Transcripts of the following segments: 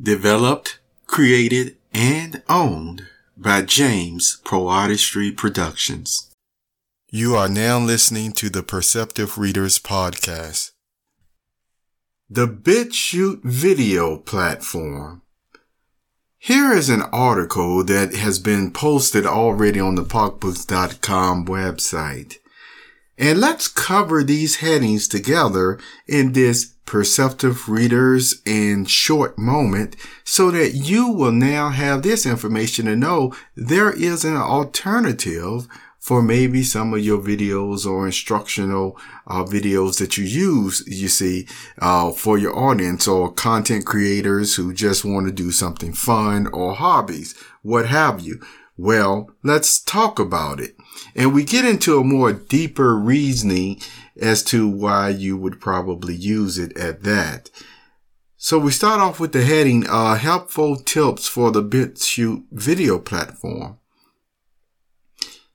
Developed, created, and owned by James PoeArtistry Productions. You are now listening to the Perceptive Readers Podcast. The BitChute video platform. Here is an article that has been posted already on the PocBooks.com website. And let's cover these headings together in this perceptive readers in short moment so that you will now have this information to know there is an alternative for maybe some of your videos or instructional uh, videos that you use, you see, uh, for your audience or content creators who just want to do something fun or hobbies, what have you. Well, let's talk about it. And we get into a more deeper reasoning as to why you would probably use it at that. So we start off with the heading, uh, helpful tips for the BitChute video platform.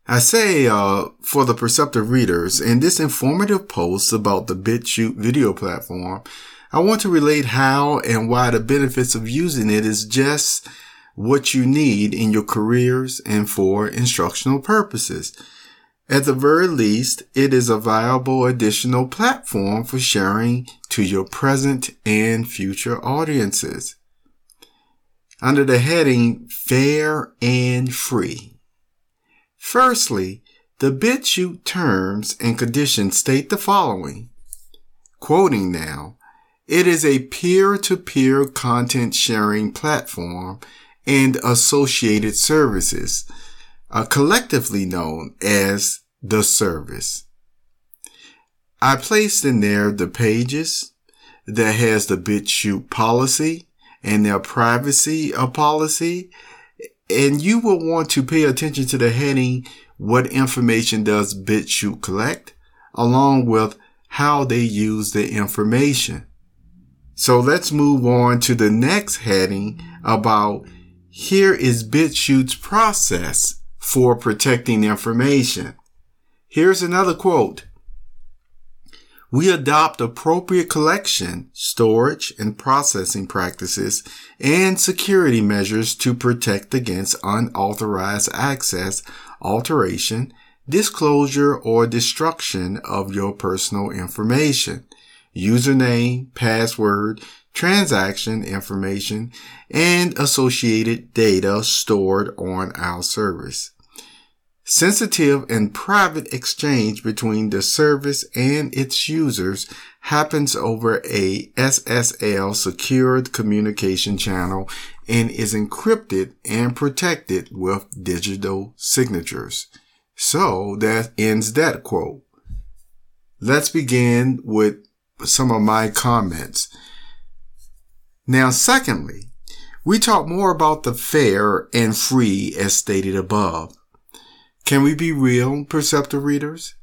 I say, uh, for the perceptive readers, in this informative post about the BitChute video platform, I want to relate how and why the benefits of using it is just what you need in your careers and for instructional purposes. At the very least, it is a viable additional platform for sharing to your present and future audiences. Under the heading Fair and Free. Firstly, the BitChute terms and conditions state the following. Quoting now, it is a peer-to-peer content sharing platform and associated services, uh, collectively known as the service. I placed in there the pages that has the BitChute policy and their privacy policy. And you will want to pay attention to the heading, what information does BitChute collect, along with how they use the information. So let's move on to the next heading about here is BitChute's process for protecting information. Here's another quote. We adopt appropriate collection, storage, and processing practices and security measures to protect against unauthorized access, alteration, disclosure, or destruction of your personal information, username, password, transaction information, and associated data stored on our service. Sensitive and private exchange between the service and its users happens over a SSL secured communication channel and is encrypted and protected with digital signatures. So that ends that quote. Let's begin with some of my comments. Now, secondly, we talk more about the fair and free as stated above. Can we be real, perceptive readers?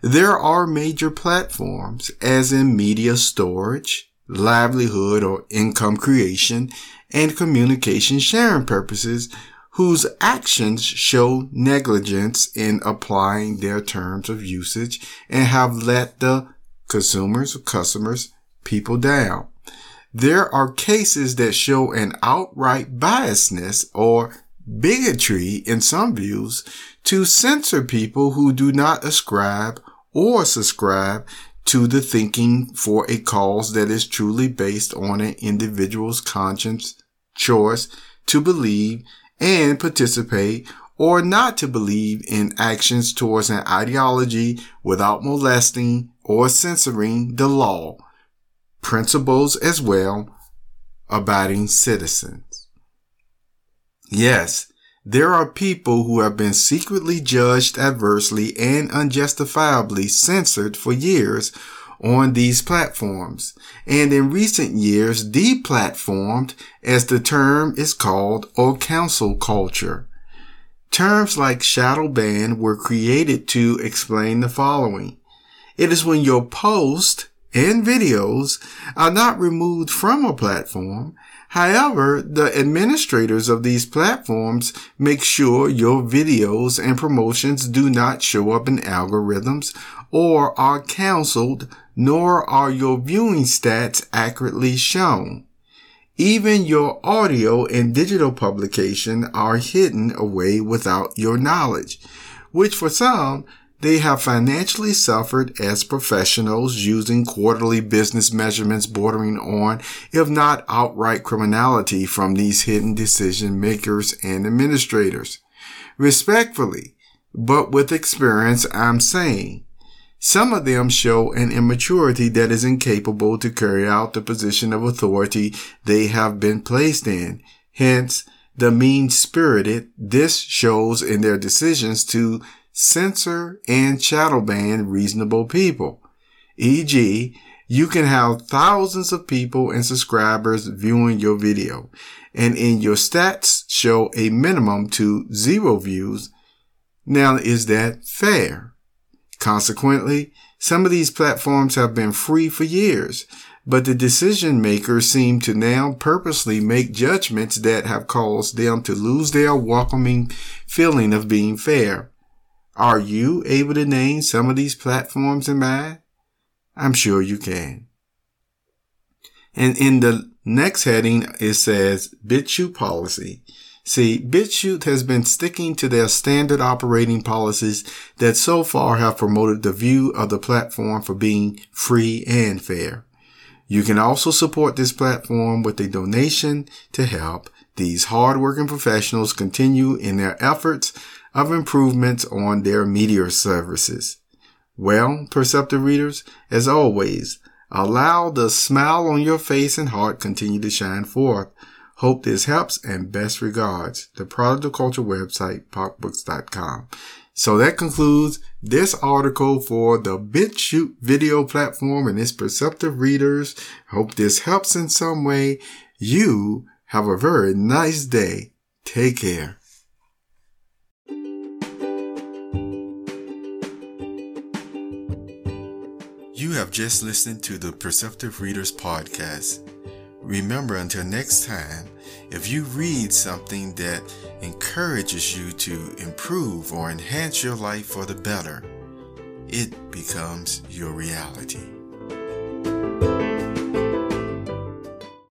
There are major platforms, as in media storage, livelihood or income creation, and communication sharing purposes, whose actions show negligence in applying their terms of usage and have let the consumers customers people down there are cases that show an outright biasness or bigotry in some views to censor people who do not ascribe or subscribe to the thinking for a cause that is truly based on an individual's conscience, choice to believe and participate or not to believe in actions towards an ideology without molesting or censoring the law principles as well, abiding citizens. Yes, there are people who have been secretly judged adversely and unjustifiably censored for years on these platforms, and in recent years deplatformed as the term is called or cancel culture. Terms like shadow ban were created to explain the following. It is when your post and videos are not removed from a platform. However, the administrators of these platforms make sure your videos and promotions do not show up in algorithms or are canceled, nor are your viewing stats accurately shown. Even your audio and digital publication are hidden away without your knowledge, which for some, they have financially suffered as professionals using quarterly business measurements bordering on, if not outright criminality from these hidden decision makers and administrators. Respectfully, but with experience, I'm saying some of them show an immaturity that is incapable to carry out the position of authority they have been placed in. Hence, the mean spirited this shows in their decisions to censor and shadow ban reasonable people. E.g., you can have thousands of people and subscribers viewing your video, and in your stats show a minimum to zero views. Now, is that fair? Consequently, some of these platforms have been free for years, but the decision makers seem to now purposely make judgments that have caused them to lose their welcoming feeling of being fair. Are you able to name some of these platforms in mind? I'm sure you can. And in the next heading, it says BitChute policy. See, BitChute has been sticking to their standard operating policies that so far have promoted the view of the platform for being free and fair. You can also support this platform with a donation to help these hardworking professionals continue in their efforts of improvements on their media services. Well, perceptive readers, as always, allow the smile on your face and heart continue to shine forth Hope this helps and best regards. The Product of Culture website, pocbooks.com. So that concludes this article for the BitChute video platform and its perceptive readers. Hope this helps in some way. You have a very nice day. Take care. You have just listened to the Perceptive Readers Podcast. Remember, until next time, if you read something that encourages you to improve or enhance your life for the better, it becomes your reality.